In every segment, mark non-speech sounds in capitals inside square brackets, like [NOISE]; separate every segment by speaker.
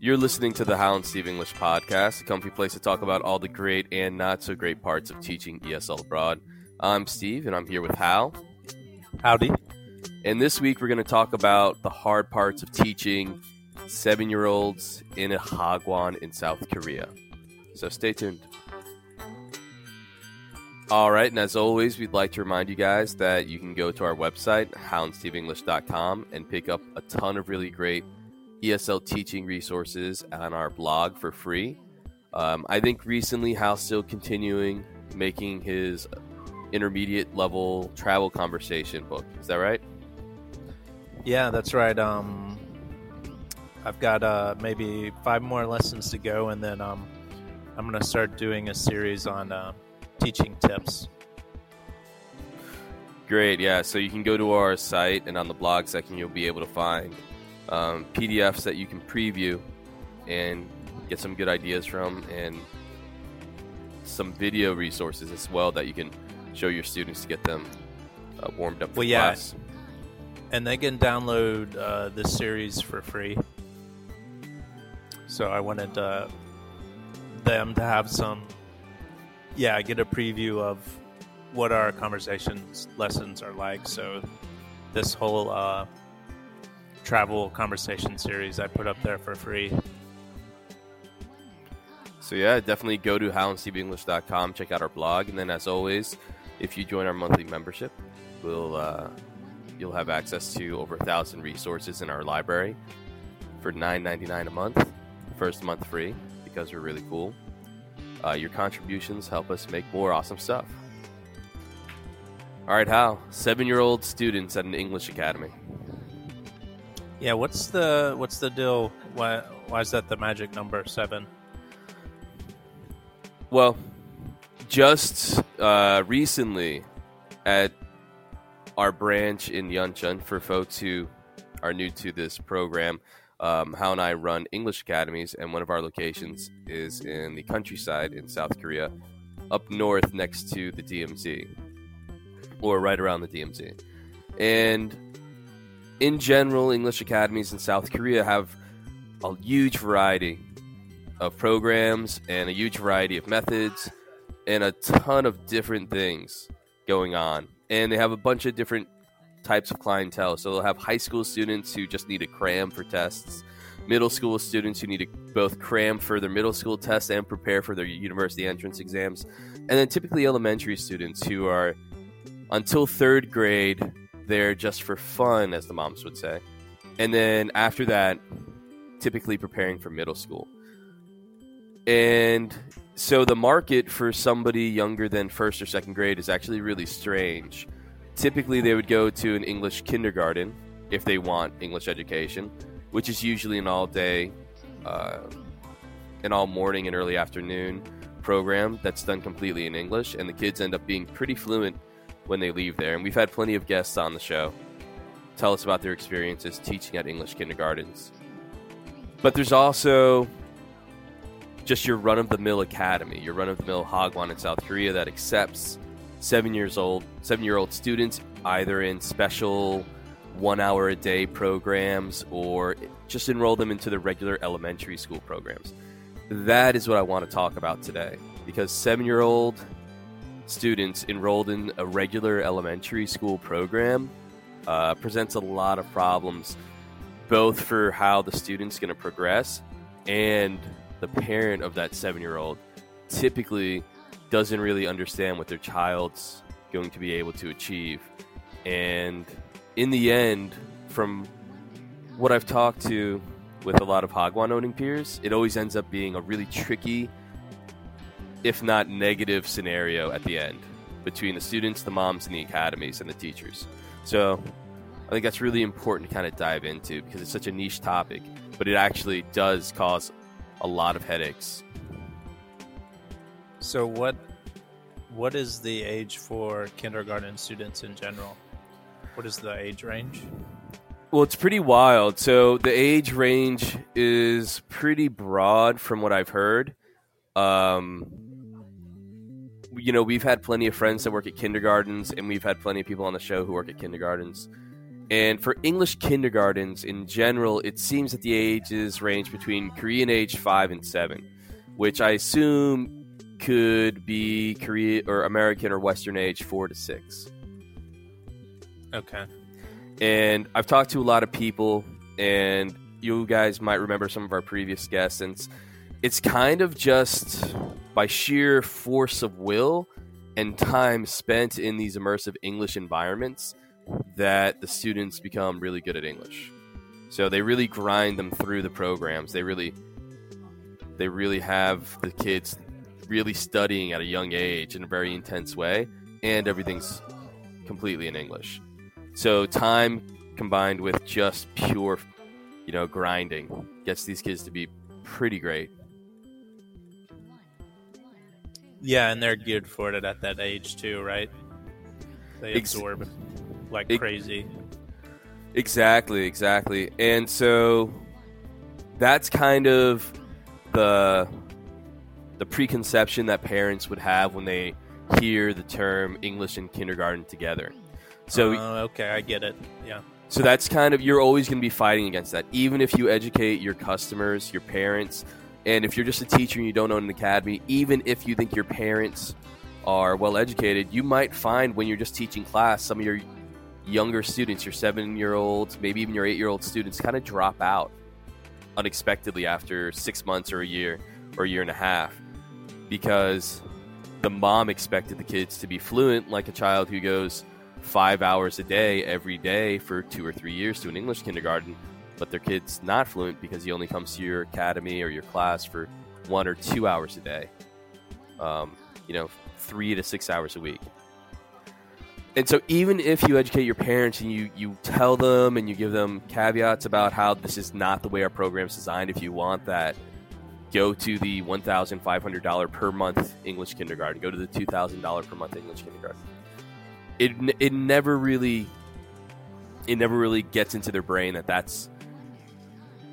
Speaker 1: You're listening to the Hal and Steve English podcast, a comfy place to talk about all the great and not so great parts of teaching ESL abroad. I'm Steve, and I'm here with Hal.
Speaker 2: Howdy.
Speaker 1: And this week, we're going to talk about the hard parts of teaching seven year olds in a hagwon in South Korea. So stay tuned. All right, and as always, we'd like to remind you guys that you can go to our website, halandsteveenglish.com, and pick up a ton of really great ESL teaching resources on our blog for free. Um, I think recently Hal's still continuing making his intermediate level travel conversation book. Is that right?
Speaker 2: Yeah, that's right. Um, I've got uh, maybe five more lessons to go, and then um, I'm going to start doing a series on uh, teaching tips.
Speaker 1: Great, yeah. So you can go to our site, and on the blog section, you'll be able to find um, PDFs that you can preview and get some good ideas from, and some video resources as well that you can show your students to get them uh, warmed up for
Speaker 2: Well, yeah.
Speaker 1: class.
Speaker 2: And they can download uh, this series for free. So I wanted uh, them to have some, yeah, get a preview of what our conversations lessons are like. So this whole uh, travel conversation series I put up there for free.
Speaker 1: So yeah, definitely go to halandsteveenglish.com, check out our blog, and then as always, if you join our monthly membership, we'll uh, you'll have access to over a thousand resources in our library for nine ninety nine a month. First month free because we're really cool. Uh, your contributions help us make more awesome stuff. All right, Hal, seven year old students at an English academy.
Speaker 2: Yeah, what's the what's the deal? Why why is that the magic number seven?
Speaker 1: Well, just uh, recently at our branch in Yeoncheon, for folks who are new to this program, um, Hal and I run English academies, and one of our locations is in the countryside in South Korea, up north next to the DMZ, or right around the DMZ. And in general, English academies in South Korea have a huge variety of programs and a huge variety of methods and a ton of different things going on. And they have a bunch of different types of clientele. So they'll have high school students who just need to cram for tests, middle school students who need to both cram for their middle school tests and prepare for their university entrance exams, and then typically elementary students who are until third grade, they're just for fun, as the moms would say. And then after that, typically preparing for middle school. And so the market for somebody younger than first or second grade is actually really strange. Typically, they would go to an English kindergarten if they want English education, which is usually an all day, uh, an all morning and early afternoon program that's done completely in English, and the kids end up being pretty fluent when they leave there. And we've had plenty of guests on the show tell us about their experiences teaching at English kindergartens. But there's also just your run of the mill academy, your run of the mill Hagwon in South Korea that accepts seven years old, seven year old students either in special one hour a day programs or just enroll them into the regular elementary school programs. That is what I want to talk about today because seven year old students enrolled in a regular elementary school program uh, presents a lot of problems both for how the student's going to progress and the parent of that seven year old typically doesn't really understand what their child's going to be able to achieve. And in the end, from what I've talked to with a lot of Hagwon owning peers, it always ends up being a really tricky, if not negative, scenario at the end between the students, the moms, and the academies and the teachers. So I think that's really important to kind of dive into because it's such a niche topic, but it actually does cause a lot of headaches.
Speaker 2: So what what is the age for kindergarten students in general? What is the age range?
Speaker 1: Well, it's pretty wild. So the age range is pretty broad from what I've heard. Um, you know, we've had plenty of friends that work at kindergartens, and we've had plenty of people on the show who work at kindergartens. And for English kindergartens in general, it seems that the ages range between Korean age five and seven, which I assume could be Korean or American or Western age four to six.
Speaker 2: Okay.
Speaker 1: And I've talked to a lot of people, and you guys might remember some of our previous guests, and it's, kind of just by sheer force of will and time spent in these immersive English environments that the students become really good at English. So they really grind them through the programs. They really they really have the kids really studying at a young age in a very intense way and everything's completely in English. So time combined with just pure you know grinding gets these kids to be pretty great.
Speaker 2: Yeah, and they're geared for it at that age too, right? They
Speaker 1: Ex-
Speaker 2: absorb like
Speaker 1: Ex-
Speaker 2: crazy.
Speaker 1: Exactly, exactly. And so that's kind of the the preconception that parents would have when they hear the term English and kindergarten together. So
Speaker 2: Oh, okay, I get it. Yeah.
Speaker 1: so that's kind of you're always going to be fighting against that even if you educate your customers, your parents, and if you're just a teacher and you don't own an academy, even if you think your parents are well educated, you might find when you're just teaching class some of your younger students, your 7-year-olds, maybe even your 8-year-old students kind of drop out unexpectedly after 6 months or a year or a year and a half because the mom expected the kids to be fluent like a child who goes five hours a day every day for two or three years to an English kindergarten, but their kid's not fluent because he only comes to your academy or your class for one or two hours a day. Um, you know, three to six hours a week. And so, even if you educate your parents and you, you tell them and you give them caveats about how this is not the way our program's designed, if you want that, go to the $1,500 per month English kindergarten, go to the $2,000 per month English kindergarten it it never really it never really gets into their brain that that's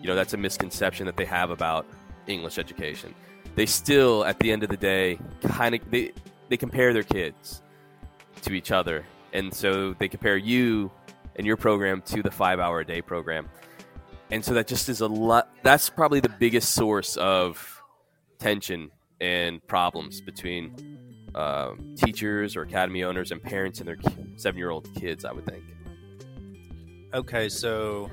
Speaker 1: you know that's a misconception that they have about English education. They still at the end of the day kind of they they compare their kids to each other and so they compare you and your program to the 5 hour a day program. And so that just is a lot that's probably the biggest source of tension and problems between um, teachers or academy owners and parents and their seven year old kids, I would think.
Speaker 2: Okay, so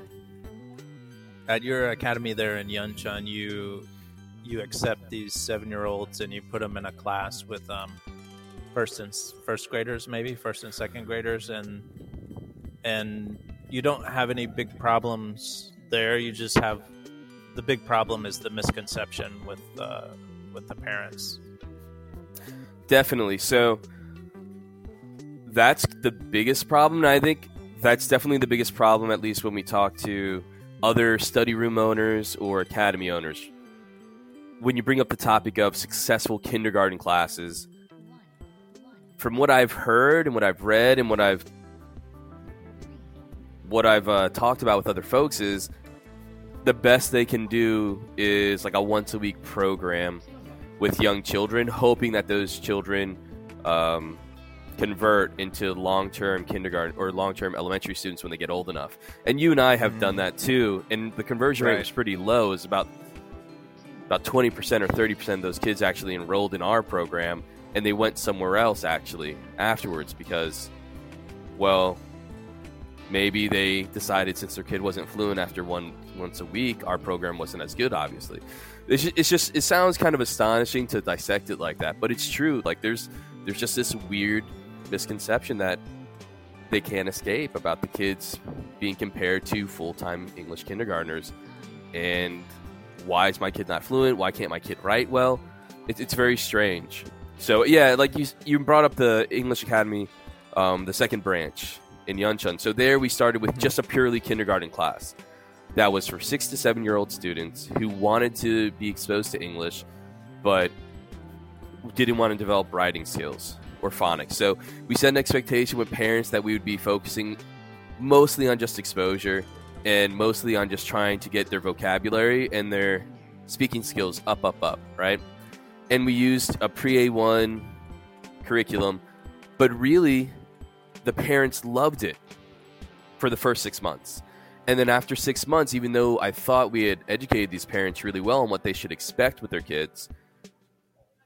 Speaker 2: at your academy there in Yeoncheon, you you accept these seven year olds and you put them in a class with um, first and first graders, maybe first and second graders, and and you don't have any big problems there. You just have the big problem is the misconception with uh, with the parents.
Speaker 1: Definitely. So that's the biggest problem. I think that's definitely the biggest problem, at least when we talk to other study room owners or academy owners. When you bring up the topic of successful kindergarten classes, from what I've heard and what I've read and what I've what I've uh, talked about with other folks is the best they can do is like a once a week program with young children, hoping that those children um, convert into long term kindergarten or long term elementary students when they get old enough. And you and I have done that mm. too. And the conversion rate
Speaker 2: Right.
Speaker 1: was pretty low. It's about about twenty percent or thirty percent of those kids actually enrolled in our program, and they went somewhere else actually afterwards because, well, maybe they decided since their kid wasn't fluent after one once a week, our program wasn't as good. Obviously, it's just, it's just it sounds kind of astonishing to dissect it like that, but it's true. Like there's there's just this weird misconception that they can't escape about the kids being compared to full time English kindergartners, and why is my kid not fluent? Why can't my kid write well? It's it's very strange. So yeah, like you you brought up the English Academy, um, the second branch in Yeoncheon. So there we started with just a purely kindergarten class that was for six to seven year old students who wanted to be exposed to English, but didn't want to develop writing skills or phonics. So we set an expectation with parents that we would be focusing mostly on just exposure and mostly on just trying to get their vocabulary and their speaking skills up, up, up, right? And we used a pre A1 curriculum, but really the parents loved it for the first six months. And then after six months, even though I thought we had educated these parents really well on what they should expect with their kids,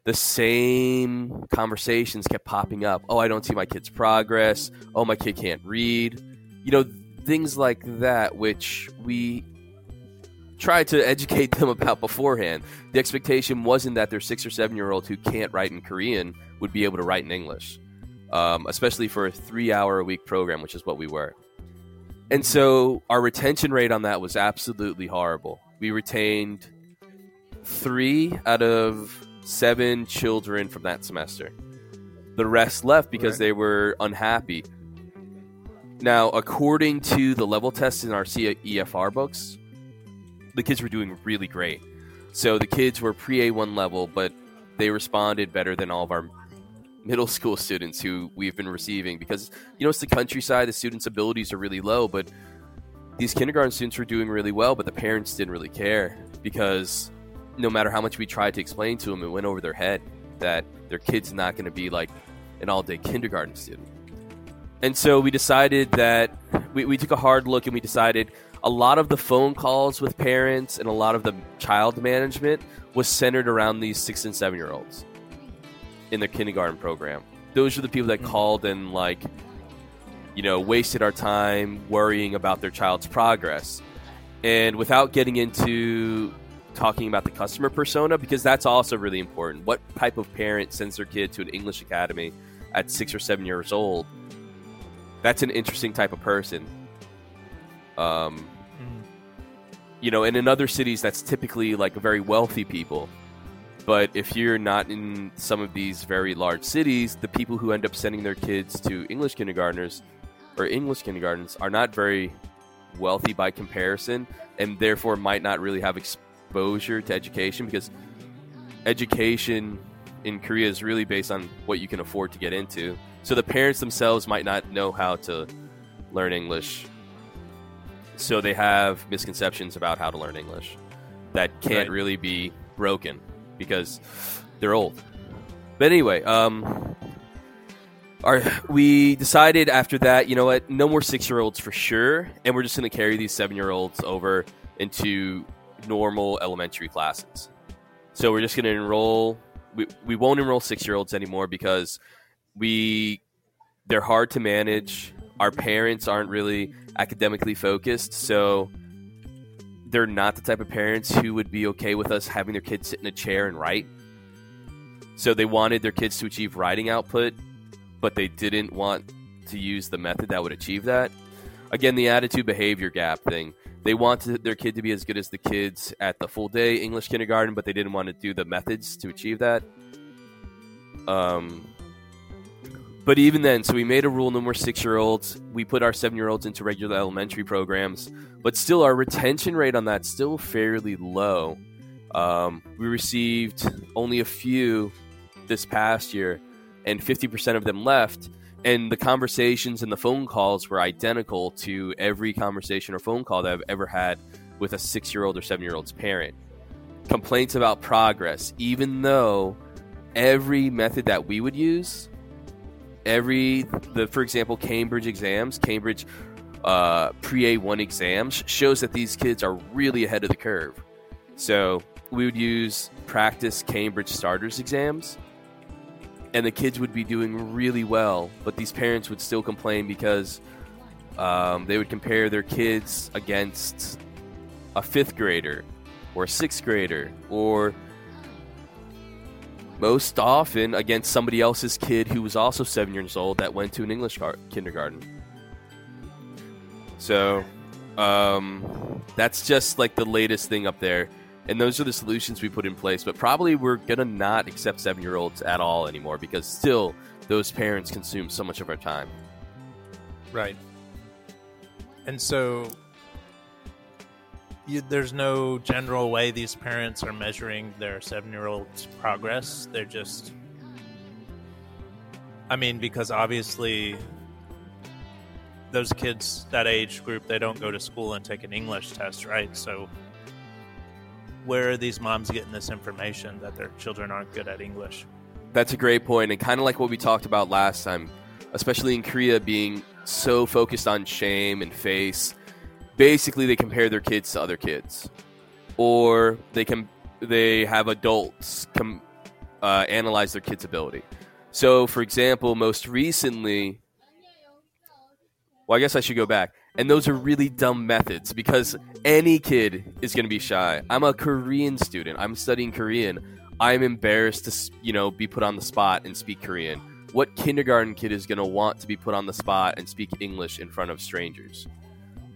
Speaker 1: the same conversations kept popping up. Oh, I don't see my kid's progress. Oh, my kid can't read. You know, things like that, which we tried to educate them about beforehand. The expectation wasn't that their six or seven year old who can't write in Korean would be able to write in English, um, especially for a three hour a week program, which is what we were. And so our retention rate on that was absolutely horrible. We retained three out of seven children from that semester. The rest left because
Speaker 2: Right.
Speaker 1: they were unhappy. Now, according to the level tests in our CEFR books, the kids were doing really great. So the kids were pre A1 level, but they responded better than all of our middle [LAUGHS] school students who we've been receiving because, you know, it's the countryside, the students' abilities are really low, but these kindergarten students were doing really well, but the parents didn't really care because no matter how much we tried to explain to them, it went over their head that their kid's not going to be like an all day kindergarten student. And so we decided that we, we took a hard look and we decided a lot of the phone calls with parents and a lot of the child management was centered around these six and seven year olds in their kindergarten program. Those are the people that mm-hmm. called and like, you know, wasted our time worrying about their child's progress. And without getting into talking about the customer persona, because that's also really important. What type of parent sends their kid to an English academy at six or seven years old? That's an interesting type of person. Um,
Speaker 2: Mm.
Speaker 1: you know, and in other cities, that's typically like very wealthy people. But if you're not in some of these very large cities, the people who end up sending their kids to English kindergartners or English kindergartens are not very wealthy by comparison and therefore might not really have exposure to education because education in Korea is really based on what you can afford to get into. So the parents themselves might not know how to learn English. So they have misconceptions about how to learn English that can't
Speaker 2: Right.
Speaker 1: really be broken because they're old. But anyway, um, our, we decided after that, you know what, no more six year olds for sure, and we're just going to carry these seven year olds over into normal elementary classes. So we're just going to enroll. We, we won't enroll six year olds anymore because we they're hard to manage. Our parents aren't really academically focused, so they're not the type of parents who would be okay with us having their kids sit in a chair and write. So they wanted their kids to achieve writing output, but they didn't want to use the method that would achieve that. Again, the attitude behavior gap thing. They wanted their kid to be as good as the kids at the full day English kindergarten, but they didn't want to do the methods to achieve that. Um, but even then, so we made a rule no more six year olds. We put our seven year olds into regular elementary programs, but still our retention rate on that still fairly low. Um, we received only a few this past year, and 50% of them left. And the conversations and the phone calls were identical to every conversation or phone call that I've ever had with a six year old or seven year old's parent. Complaints about progress, even though every method that we would use, every, the for example, Cambridge exams, Cambridge uh, pre A1 exams, shows that these kids are really ahead of the curve. So we would use practice Cambridge starters exams, and the kids would be doing really well, but these parents would still complain because um, they would compare their kids against a fifth grader or a sixth grader or most often against somebody else's kid who was also seven years old that went to an English car- kindergarten. So um, that's just like the latest thing up there. And those are the solutions we put in place. But probably we're going to not accept seven year olds at all anymore because still those parents consume so much of our time.
Speaker 2: Right. And so you, there's no general way these parents are measuring their seven year old's progress. They're just. I mean, because obviously those kids, that age group, they don't go to school and take an English test, right? So where are these moms getting this information that their children aren't good at English?
Speaker 1: That's a great point, and kind of like what we talked about last time. especially in Korea, being so focused on shame and face. Basically, they compare their kids to other kids, or they can they have adults com- uh, analyze their kids' ability. So, for example, most recently, well, I guess I should go back. And those are really dumb methods because any kid is going to be shy. I'm a Korean student. I'm studying Korean. I'm embarrassed to, you know, be put on the spot and speak Korean. What kindergarten kid is going to want to be put on the spot and speak English in front of strangers?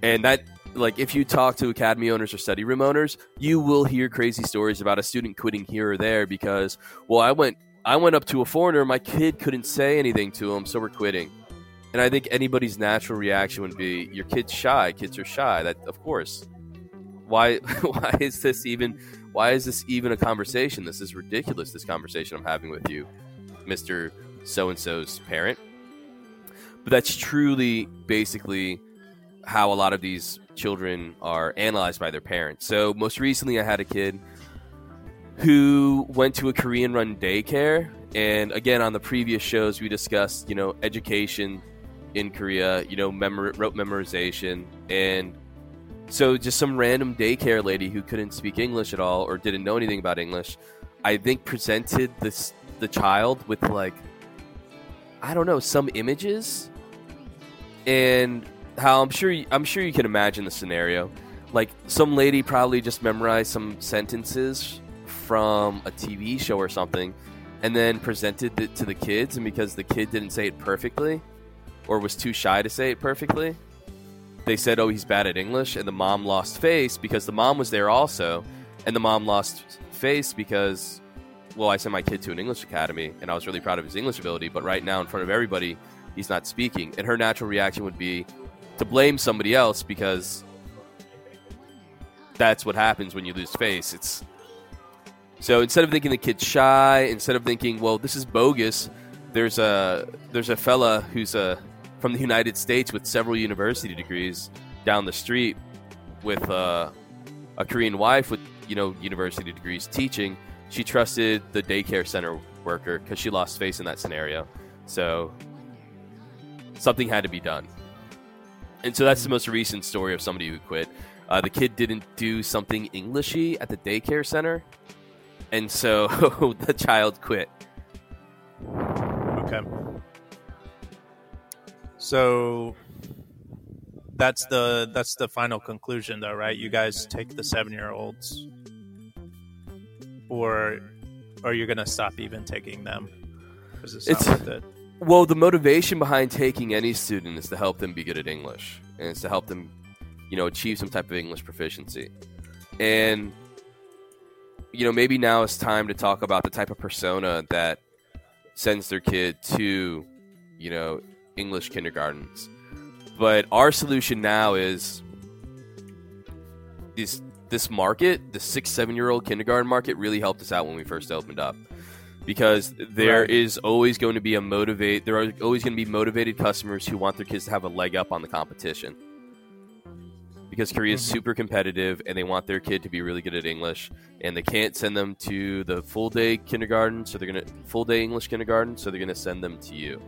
Speaker 1: And that, like, if you talk to academy owners or study room owners, you will hear crazy stories about a student quitting here or there because, well, I went, I went up to a foreigner, my kid couldn't say anything to him, so we're quitting. And I think anybody's natural reaction would be, "Your kid's shy. Kids are shy." That, of course. Why? [LAUGHS] Why is this even? Why is this even a conversation? This is ridiculous. This conversation I'm having with you, Mister So and So's parent. But that's truly, basically, how a lot of these children are analyzed by their parents. So most recently, I had a kid who went to a Korean-run daycare, and again, on the previous shows, we discussed, you know, education in Korea, you know, memor- rote memorization, and so just some random daycare lady who couldn't speak English at all or didn't know anything about English, I think presented this the child with like I don't know some images, and how I'm sure you, I'm sure you can imagine the scenario, like some lady probably just memorized some sentences from a TV show or something, and then presented it to the kids, and because the kid didn't say it perfectly or was too shy to say it perfectly. They said, "Oh, he's bad at English," and the mom lost face because the mom was there also, and the mom lost face because, well, I sent my kid to an English academy, and I was really proud of his English ability, but right now in front of everybody, he's not speaking, and her natural reaction would be to blame somebody else because that's what happens when you lose face. It's so instead of thinking the kid's shy, instead of thinking, well, this is bogus, there's a there's a fella who's a from the United States with several university degrees down the street with uh, a Korean wife with you know university degrees teaching. She trusted the daycare center worker because she lost face in that scenario. So something had to be done. And so that's the most recent story of somebody who quit. Uh, the kid didn't do something Englishy at the daycare center, and so [LAUGHS] the child quit.
Speaker 2: Okay. So that's the that's the final conclusion, though, right? You guys take the seven year olds, or are you going to stop even taking them? It's not
Speaker 1: It's-
Speaker 2: worth it.
Speaker 1: Well, the motivation behind taking any student is to help them be good at English, and it's to help them, you know, achieve some type of English proficiency. And you know, maybe now it's time to talk about the type of persona that sends their kid to, you know, English kindergartens. But our solution now is this this market, the six, seven year old kindergarten market really helped us out when we first opened up. Because there is
Speaker 2: Right.
Speaker 1: always going to be a motivate there are always going to be motivated customers who want their kids to have a leg up on the competition. Because Korea is
Speaker 2: Mhm.
Speaker 1: super competitive and they want their kid to be really good at English and they can't send them to the full day kindergarten, so they're gonna full day English kindergarten, so they're gonna send them to you.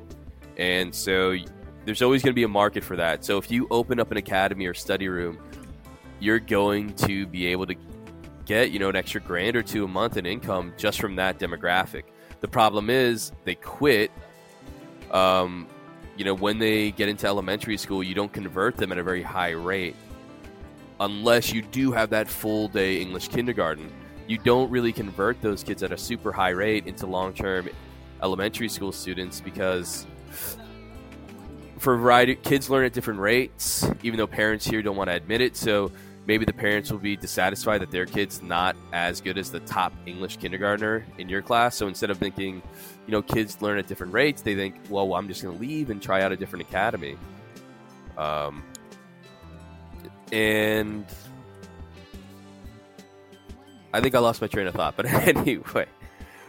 Speaker 1: And so there's always gonna be a market for that. So if you open up an academy or study room, you're going to be able to get, you know, an extra grand or two a month in income just from that demographic. The problem is they quit. Um, you know, when they get into elementary school, you don't convert them at a very high rate unless you do have that full day English kindergarten. You don't really convert those kids at a super high rate into long term elementary school students because for a variety kids learn at different rates, even though parents here don't want to admit it. So maybe the parents will be dissatisfied that their kid's not as good as the top English kindergartner in your class. So instead of thinking, you know, kids learn at different rates, they think, well, I'm just going to leave and try out a different academy. Um, and I think I lost my train of thought. But [LAUGHS] anyway,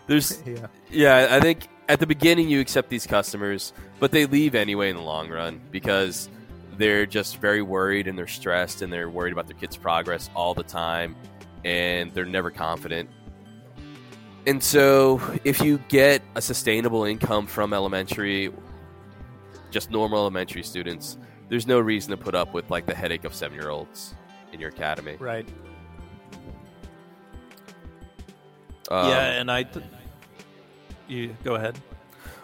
Speaker 1: there's [LAUGHS]
Speaker 2: Yeah.
Speaker 1: yeah, I think at the beginning you accept these customers, but they leave anyway in the long run because they're just very worried and they're stressed and they're worried about their kids' progress all the time and they're never confident. And so, if you get a sustainable income from elementary just normal elementary students, there's no reason to put up with like the headache of seven year olds in your academy.
Speaker 2: Right.
Speaker 1: Um,
Speaker 2: yeah, and I. Th- you go ahead.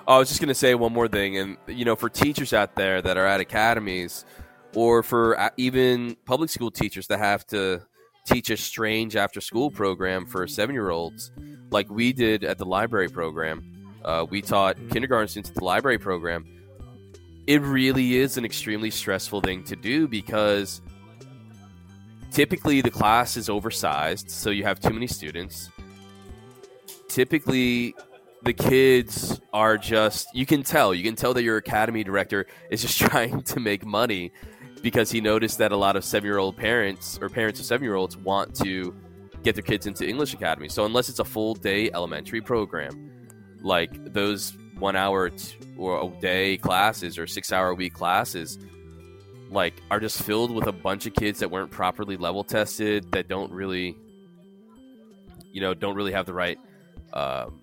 Speaker 1: I was just going to say one more thing, and you know, for teachers out there that are at academies, or for uh, even public school teachers that have to teach a strange after school program for seven year olds, like we did at the library program, uh, we taught kindergarten students at the library program. It really is an extremely stressful thing to do because typically the class is oversized, so you have too many students. Typically, the kids are just you can tell you can tell that your academy director is just [LAUGHS] trying to make money because he noticed that a lot of seven year old parents or parents of seven year olds want to get their kids into english academy. So unless it's a full day elementary program like those one hour t- or a day classes or six hour a week classes like are just filled with a bunch of kids that weren't properly level tested that don't really you know don't really have the right um,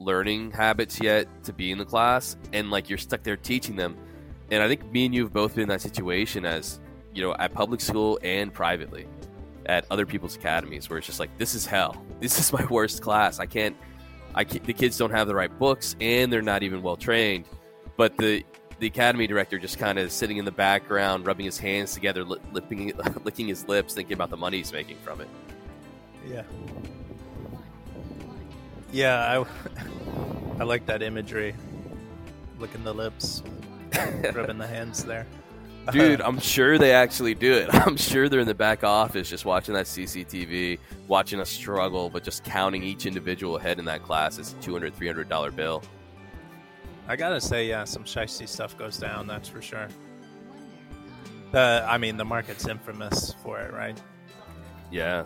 Speaker 1: learning habits yet to be in the class and like you're stuck there teaching them. And i think me and you have both been in that situation as you know at public school and privately at other people's academies where it's just like this is hell. This is my [LAUGHS] worst class. I can't i can't, the kids don't have the right books and they're not even well trained. But the the academy director just kind of sitting in the background rubbing his hands together li- lipping, [LAUGHS] licking his lips thinking about the money he's making from it.
Speaker 2: Yeah. Yeah, I, [LAUGHS] I like that imagery. Licking the lips, rubbing the hands there. [LAUGHS]
Speaker 1: Dude, [LAUGHS] I'm sure they actually do it. I'm sure they're in the back office just watching that CCTV, watching us struggle, but just counting each individual head in that class as a $200, $300 bill.
Speaker 2: I gotta say, yeah, some shisty stuff goes down. That's for sure. The, I mean, the market's infamous for it, right?
Speaker 1: Yeah.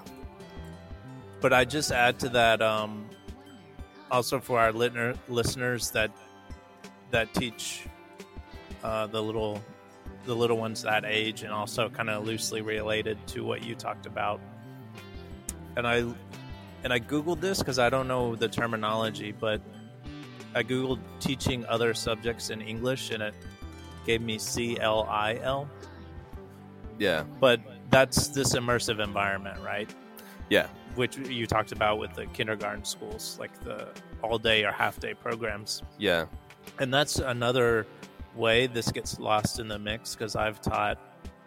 Speaker 2: But I just add to that, um, also for our listener, listeners that that teach uh, the little the little ones that age, and also kind of loosely related to what you talked about. And I and I googled this because I don't know the terminology, but I googled teaching other subjects in English, and it gave me CLIL.
Speaker 1: Yeah.
Speaker 2: But that's this immersive environment, right?
Speaker 1: Yeah.
Speaker 2: Which you talked about with the kindergarten schools, like the all day or half day programs.
Speaker 1: Yeah.
Speaker 2: And that's another way this gets lost in the mix because I've taught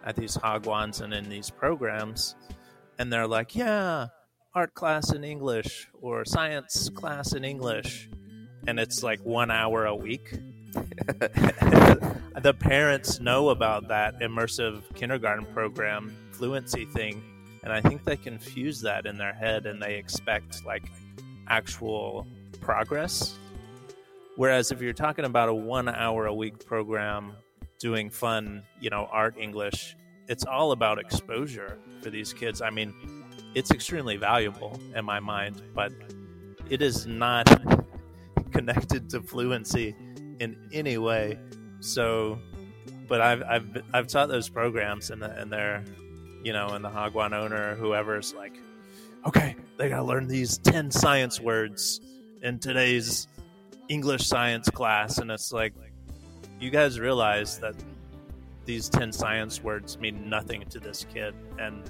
Speaker 2: at these hagwons and in these programs, and they're like, yeah, art class in English or science class in English. And it's like one hour a week. [LAUGHS] the parents know about that immersive kindergarten program fluency thing and i think they confuse that in their head and they expect like actual progress. Whereas if you're talking about a one hour a week program doing fun you know art english it's all about exposure for these kids. I mean it's extremely valuable in my mind but it is not [LAUGHS] connected to fluency in any way. So but I've I've I've taught those programs and and they're you know and the Hagwon owner or whoever's like okay they gotta learn these 10 science words in today's English science class. And it's like you guys realize that these 10 science words mean nothing to this kid and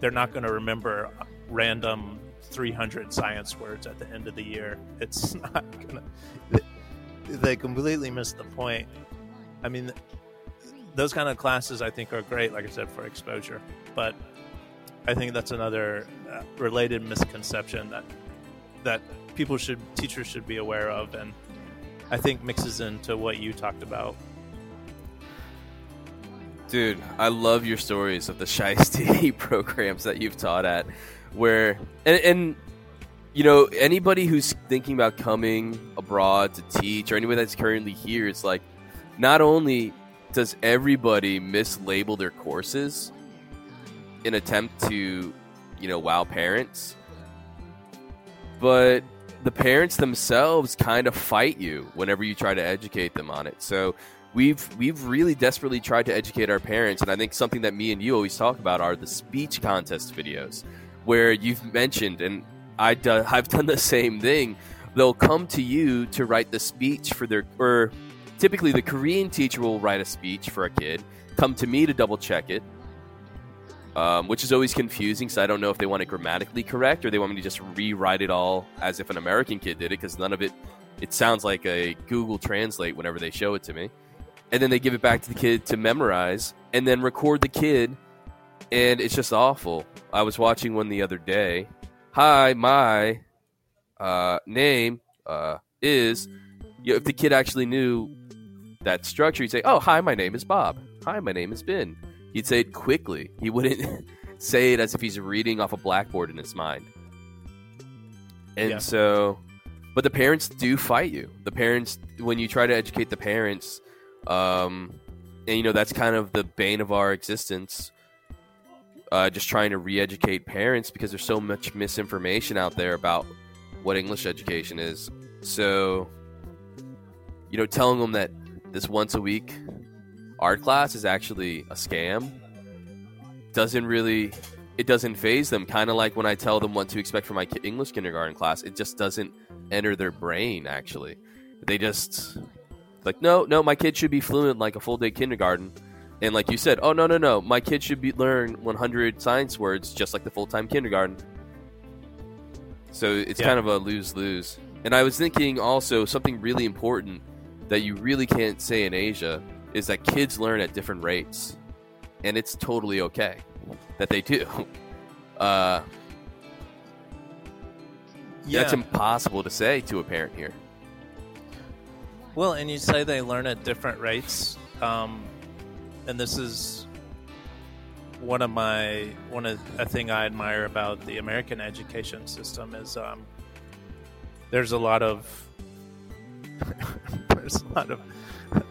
Speaker 2: they're not to remember random 300 science words at the end of the year. It's [LAUGHS] not to they completely missed the point. I mean, those kind of classes I think are great, like I said, for exposure. But I think that's another uh, related misconception that that people should, teachers should be aware of, and I think mixes into what you talked about.
Speaker 1: Dude, I love your stories of the Shiesty [LAUGHS] programs that you've taught at, where and, and you know anybody who's thinking about coming abroad to teach, or anybody that's currently here, it's like not only does everybody mislabel their courses in attempt to, you know, wow parents, but the parents themselves kind of fight you whenever you try to educate them on it. So we've we've really desperately tried to educate our parents, and I think something that me and you always talk about are the speech contest videos, where you've mentioned, and I do, I've done the same thing. They'll come to you to write the speech for their or typically the Korean teacher will write a speech for a kid, come to me to double check it, um, which is always confusing. So I don't know if they want it grammatically correct or they want me to just rewrite it all as if an American kid did it because none of it. It sounds like a Google Translate whenever they show it to me, and then they give it back to the kid to memorize, and then record the kid, and it's just awful. I was watching one the other day. Hi, my uh, name uh, is. You know, if the kid actually knew that structure, he'd say, "Oh, hi, my name is Bob. Hi, my name is Ben." He'd say it quickly. He wouldn't [LAUGHS] say it as if he's reading off a blackboard in his mind. And
Speaker 2: Yeah.
Speaker 1: so, but the parents do fight you. The parents, when you try to educate the parents, um, and you know that's kind of the bane of our existence. Uh, just trying to re-educate parents because there's so much misinformation out there about what English education is. So, you know, telling them that this once a week art class is actually a scam. Doesn't really it doesn't phase them. Kind of like when i tell them what to expect for my english kindergarten class it just doesn't enter their brain actually. They just like no no my kid should be fluent like a full day kindergarten. And like you said oh no no no my kid should be learn 100 science words just like the full-time kindergarten. So it's
Speaker 2: Yeah.
Speaker 1: kind of a lose-lose. And i was thinking also something really important that you really can't say in asia is that kids learn at different rates. And it's totally okay that they do. [LAUGHS] Uh,
Speaker 2: Yeah.
Speaker 1: that's impossible to say to a parent here.
Speaker 2: Well, and you say they learn at different rates, um, and this is one of my one of a thing I admire about the American education system is um, there's a lot of there's a lot of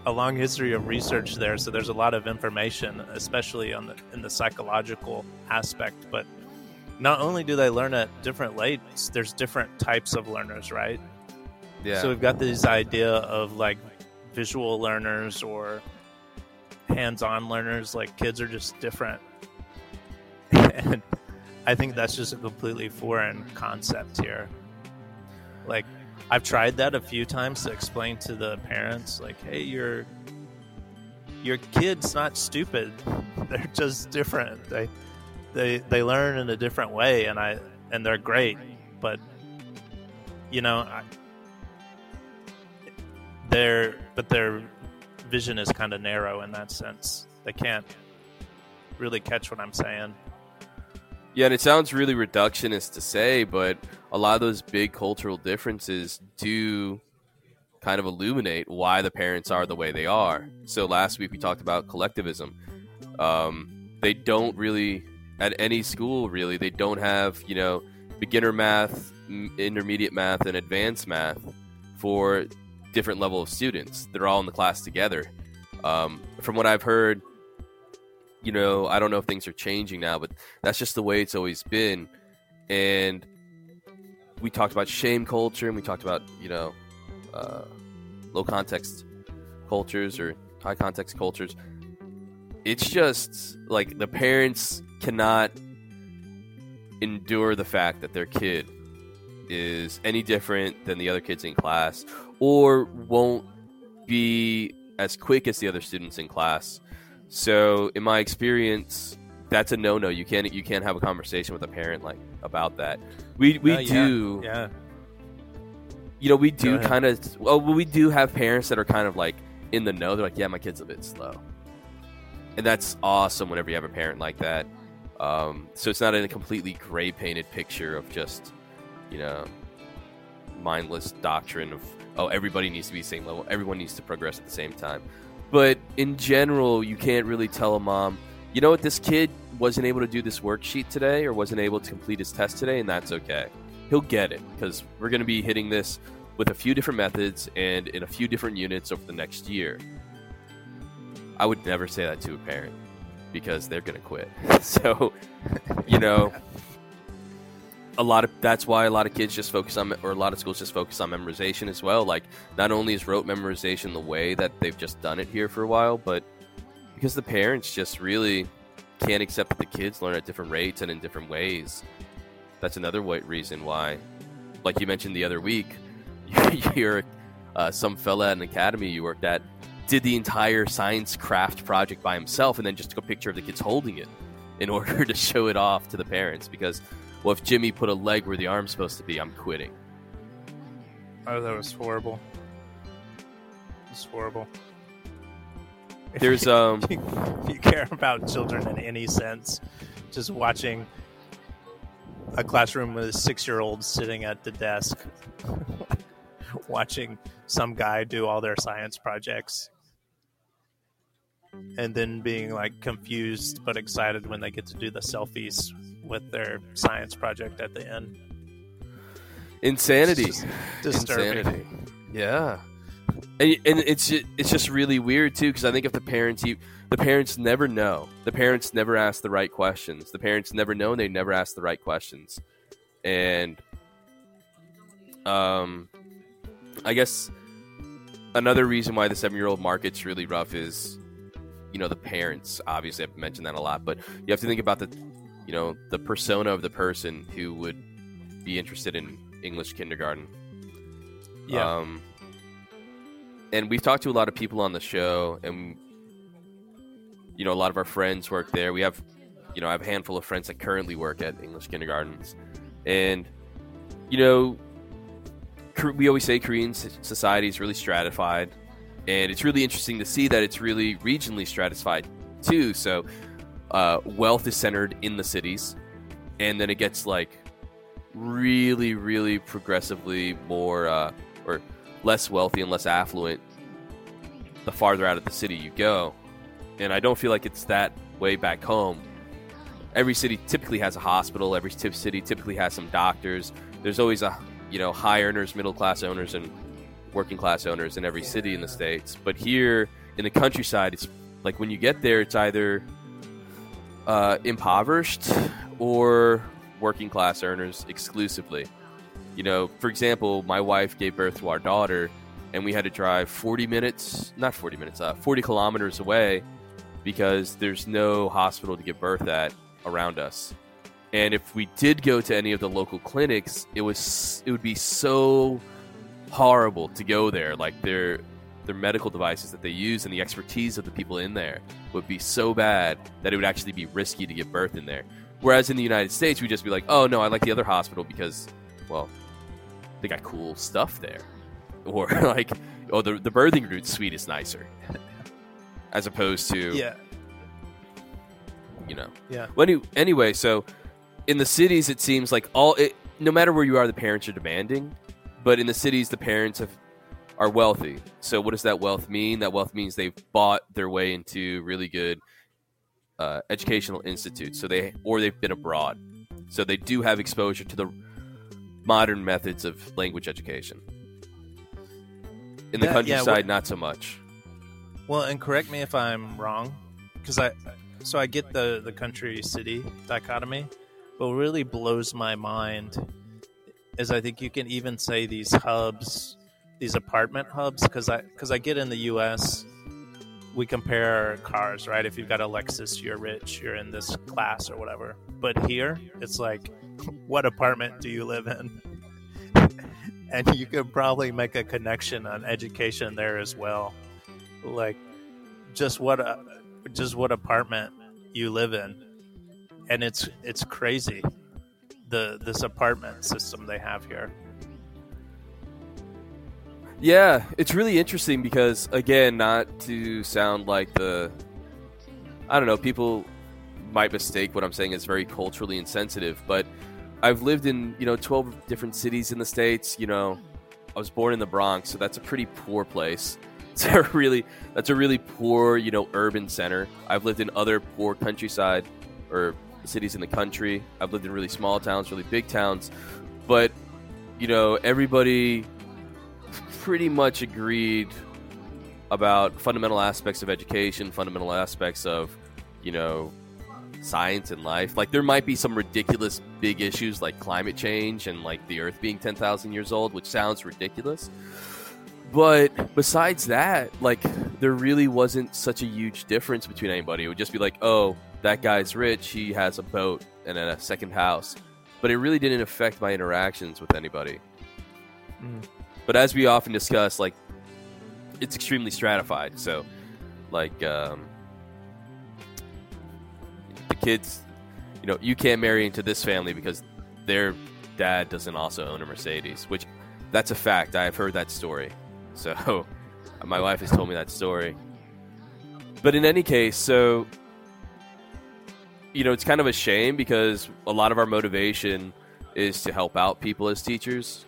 Speaker 2: a long history of research there, so there's a lot of information, especially on the in the psychological aspect. But not only do they learn at different rates, there's different types of learners, right?
Speaker 1: yeah
Speaker 2: So we've got this idea of like visual learners or hands-on learners. Like kids are just different, and I think that's just a completely foreign concept here. Like I've tried that a few times to explain to the parents, like, "Hey, your your kid's not stupid. [LAUGHS] They're just different. They they they learn in a different way, and I and they're great, but." You know, I, their but their vision is kind of narrow in that sense. They can't really catch what I'm saying.
Speaker 1: Yeah, and it sounds really reductionist to say, but a lot of those big cultural differences do kind of illuminate why the parents are the way they are. So last week we talked about collectivism. Um, they don't really, at any school really, they don't have, you know, beginner math, intermediate math, and advanced math for different level of students. They're all in the class together. Um, from what I've heard, you know, I don't know if things are changing now, but that's just the way it's always been. And we talked about shame culture, and we talked about you know, uh, low context cultures or high context cultures. It's just like the parents cannot endure the fact that their kid is any different than the other kids in class, or won't be as quick as the other students in class. So, in my experience, that's a no-no. You can't you can't have a conversation with a parent like about that. We we
Speaker 2: Uh, yeah,
Speaker 1: do
Speaker 2: yeah.
Speaker 1: you know we do kind of well we do have parents that are kind of like in the know. They're like, yeah, my kid's a bit slow, and that's awesome whenever you have a parent like that. Um, so it's not in a completely gray painted picture of just you know mindless doctrine of oh everybody needs to be the same level, everyone needs to progress at the same time. But in general, you can't really tell a mom, you know what, this kid wasn't able to do this worksheet today or wasn't able to complete his test today, and that's okay. He'll get it because we're going to be hitting this with a few different methods and in a few different units over the next year. I would never say that to a parent because they're going to quit. [LAUGHS] so, you know, a lot of that's why a lot of kids just focus on or a lot of schools just focus on memorization as well. Like not only is rote memorization the way that they've just done it here for a while but because the parents just really can't accept that the kids learn at different rates and in different ways that's another reason why like you mentioned the other week [LAUGHS] your uh, some fella at an academy you worked at did the entire science craft project by himself and then just took a picture of the kids holding it in [LAUGHS] order to show it off to the parents because well if jimmy put a leg where the arm's supposed to be i'm quitting
Speaker 2: Oh, that was horrible. It's horrible. [LAUGHS]
Speaker 1: there's um
Speaker 2: if [LAUGHS] you care about children in any sense, just watching a classroom with a six year old sitting at the desk, [LAUGHS] watching some guy do all their science projects, and then being like confused but excited when they get to do the selfies with their science project at the end.
Speaker 1: insanity.
Speaker 2: Just disturbing.
Speaker 1: insanity. Yeah. And, and it's ju- it's just really weird too because I think if the parents you the parents never know. The parents never ask the right questions. The parents never know and they never ask the right questions. And um I guess another reason why the seven year old market's really rough is you know the parents obviously I've mentioned that a lot but you have to think about the you know the persona of the person who would be interested in English kindergarten
Speaker 2: Yeah.
Speaker 1: um, and we've talked to a lot of people on the show, and you know, a lot of our friends work there. We have, you know, I have a handful of friends that currently work at English kindergartens, and you know, we always say Korean society is really stratified, and it's really interesting to see that it's really regionally stratified too. So, uh, wealth is centered in the cities, and then it gets like really, really progressively more uh, or less wealthy and less affluent the farther out of the city you go. And I don't feel like it's that way back home. Every city typically has a hospital. Every tip city typically has some doctors. There's always a you know high earners, middle class owners, and working class owners in every city in the states. But here in the countryside, it's like when you get there, it's either uh, impoverished or working class earners exclusively. You know, for example, my wife gave birth to our daughter, and we had to drive 40 minutes, not 40 minutes, uh, 40 kilometers away because there's no hospital to give birth at around us. And if we did go to any of the local clinics, it was it would be so horrible to go there. Like their their medical devices that they use and the expertise of the people in there would be so bad that it would actually be risky to give birth in there. Whereas in the United States, we'd just be like, oh no, I like the other hospital because, well, they got cool stuff there. [LAUGHS] Or like, oh, the, the birthing route suite is nicer. [LAUGHS] As opposed to,
Speaker 2: yeah.
Speaker 1: you know.
Speaker 2: Yeah.
Speaker 1: Well, any, anyway, so in the cities, it seems like all, it, no matter where you are, the parents are demanding. But in the cities, the parents have, are wealthy. So what does that wealth mean? That wealth means they've bought their way into really good uh, educational institutes. So they or they've been abroad. So they do have exposure to the modern methods of language education. In the
Speaker 2: Yeah, yeah,
Speaker 1: countryside, not so much.
Speaker 2: Well, and correct me if I'm wrong, because I so I get the the country city dichotomy, but what really blows my mind is I think you can even say these hubs, these apartment hubs, because I because I get in the U.S. We compare cars, right? If you've got a Lexus, you're rich, you're in this class or whatever. But here, it's like, [LAUGHS] what apartment do you live in? [LAUGHS] and you could probably make a connection on education there as well like just what a, just what apartment you live in and it's it's crazy the this apartment system they have here
Speaker 1: Yeah, it's really interesting because again, not to sound like the I don't know, people might mistake what I'm saying as very culturally insensitive, but I've lived in, you know, 12 different cities in the states, you know. I was born in the Bronx, so that's a pretty poor place. [LAUGHS] It's a really that's a really poor, you know, urban center. I've lived in other poor countryside or cities in the country. I've lived in really small towns, really big towns. But, you know, everybody pretty much agreed about fundamental aspects of education, fundamental aspects of, you know, science and life. Like there might be some ridiculous big issues like climate change and like the earth being 10,000 years old, which sounds ridiculous. But besides that, like there really wasn't such a huge difference between anybody. It would just be like, "Oh, that guy's rich, he has a boat and a second house." But it really didn't affect my interactions with anybody.
Speaker 2: Mm.
Speaker 1: But as we often discuss, like it's extremely stratified. So, like, um, the kids, you know, you can't marry into this family because their dad doesn't also own a Mercedes, which that's a fact. I've heard that story. So, [LAUGHS] my wife has told me that story. But in any case, so you know, it's kind of a shame because a lot of our motivation is to help out people as teachers.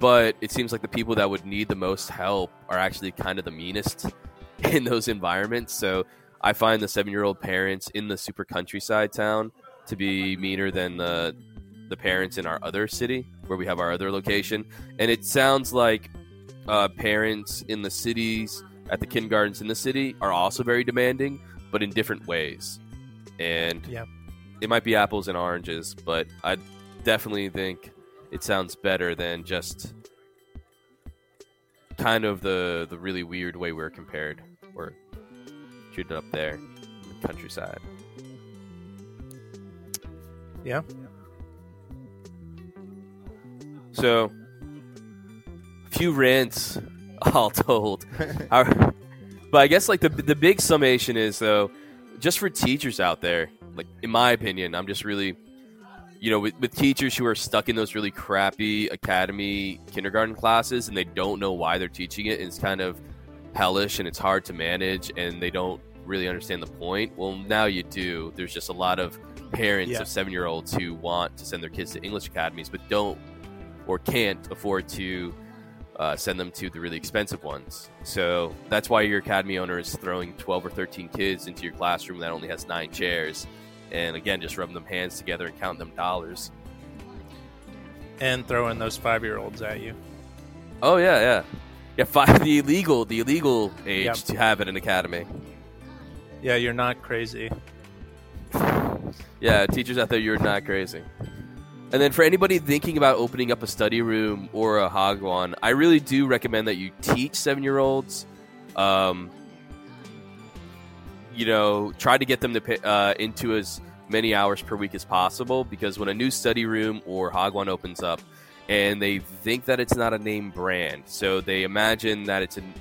Speaker 1: But it seems like the people that would need the most help are actually kind of the meanest [LAUGHS] in those environments. So I find the seven year old parents in the super countryside town to be meaner than the the parents in our other city where we have our other location. And it sounds like uh, parents in the cities at the kindergartens in the city are also very demanding, but in different ways. And
Speaker 2: Yeah.
Speaker 1: it might be apples and oranges, but I definitely think it sounds better than just kind of the the really weird way we're compared or treated up there in the countryside.
Speaker 2: Yeah.
Speaker 1: So, a few rants [LAUGHS] all told. [LAUGHS] Our- but I guess like the the big summation is though, just for teachers out there, like in my opinion, I'm just really, you know, with, with teachers who are stuck in those really crappy academy kindergarten classes and they don't know why they're teaching it, and it's kind of hellish and it's hard to manage, and they don't really understand the point. Well, now you do. There's just a lot of parents
Speaker 2: Yeah.
Speaker 1: of seven year olds who want to send their kids to English academies, but don't or can't afford to uh, send them to the really expensive ones. So that's why your academy owner is throwing 12 or 13 kids into your classroom that only has nine chairs. And again, just rubbing them hands together and counting them dollars.
Speaker 2: And throwing those five year olds at you.
Speaker 1: Oh, yeah, yeah. Yeah, five, the illegal, the illegal age
Speaker 2: Yep.
Speaker 1: to have at an academy.
Speaker 2: Yeah, you're not crazy.
Speaker 1: Yeah, teachers out there, you're not crazy. And then for anybody thinking about opening up a study room or a hagwon, I really do recommend that you teach seven year olds. Um, you know, try to get them to pay, uh, into as many hours per week as possible because when a new study room or hagwon opens up, and they think that it's not a name brand, so they imagine that it's an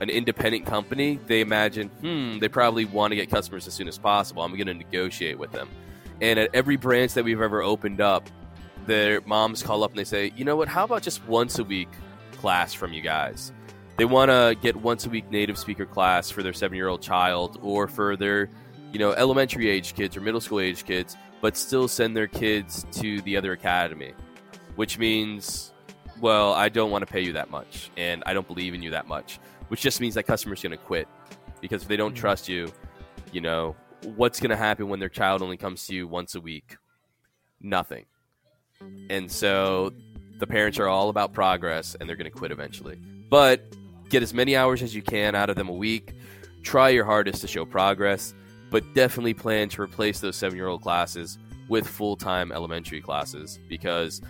Speaker 1: an independent company, they imagine, hmm, they probably want to get customers as soon as possible. I'm going to negotiate with them. And at every branch that we've ever opened up, their moms call up and they say, you know what, how about just once a week class from you guys? They want to get once a week native speaker class for their seven year old child or for their, you know, elementary age kids or middle school age kids, but still send their kids to the other academy, which means, well, I don't want to pay you that much and I don't believe in you that much, which just means that customers going to quit because if they don't
Speaker 2: Mhm.
Speaker 1: trust you, you know, what's going to happen when their child only comes to you once a week? Nothing. And so the parents are all about progress and they're going to quit eventually. But get as many hours as you can out of them a week. Try your hardest to show progress, but definitely plan to replace those seven year old classes with full time elementary classes because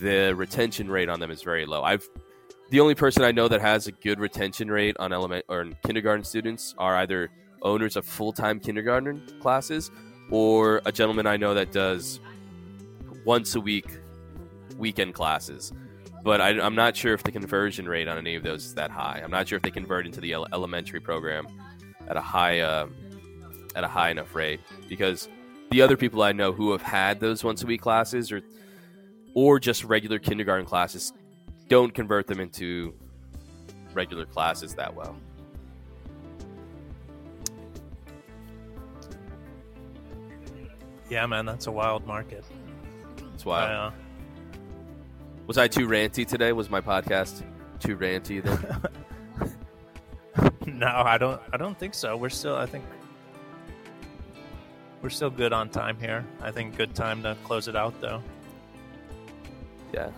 Speaker 1: the retention rate on them is very low. I've the only person I know that has a good retention rate on element or kindergarten students are either owners of full time kindergarten classes or a gentleman I know that does once a week weekend classes. But I, I'm not sure if the conversion rate on any of those is that high. I'm not sure if they convert into the ele- elementary program at a high uh, at a high enough rate because the other people I know who have had those once a week classes or or just regular kindergarten classes don't convert them into regular classes that well.
Speaker 2: Yeah, man, that's a wild market.
Speaker 1: That's why.
Speaker 2: Uh,
Speaker 1: Was I too ranty today? Was my podcast too ranty? Then? [LAUGHS]
Speaker 2: no, I don't. I don't think so. We're still. I think we're still good on time here. I think good time to close it out, though.
Speaker 1: Yeah.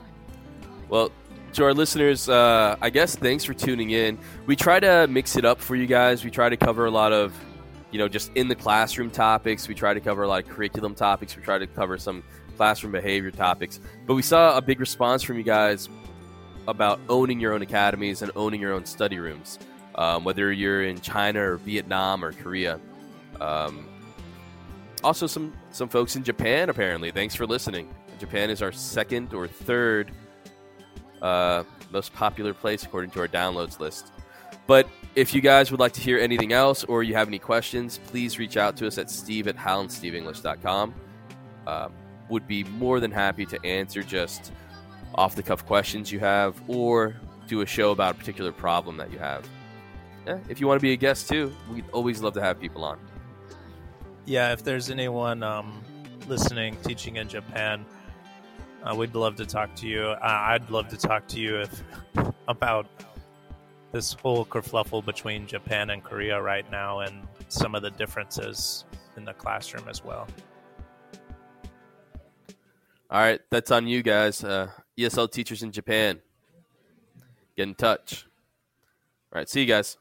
Speaker 1: Well, to our listeners, uh, I guess thanks for tuning in. We try to mix it up for you guys. We try to cover a lot of, you know, just in the classroom topics. We try to cover a lot of curriculum topics. We try to cover some classroom behavior topics. But we saw a big response from you guys about owning your own academies and owning your own study rooms, um, whether you're in China or Vietnam or Korea. Um, also, some some folks in Japan. Apparently, thanks for listening. Japan is our second or third uh, most popular place according to our downloads list. But if you guys would like to hear anything else or you have any questions, please reach out to us at steve at halandsteveenglish.com. Uh, would be more than happy to answer just off the cuff questions you have or do a show about a particular problem that you have. Yeah, if you want to be a guest too, we'd always love to have people on.
Speaker 2: Yeah, if there's anyone um, listening teaching in Japan, uh, we'd love to talk to you. I'd love to talk to you if [LAUGHS] about this whole kerfluffle between Japan and Korea right now and some of the differences in the classroom as well.
Speaker 1: All right, that's on you guys. Uh, ESL teachers in Japan, get in touch. All right, see you guys.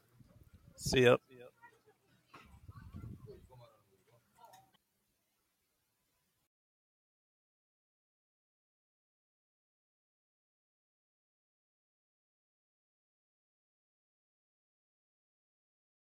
Speaker 2: See ya.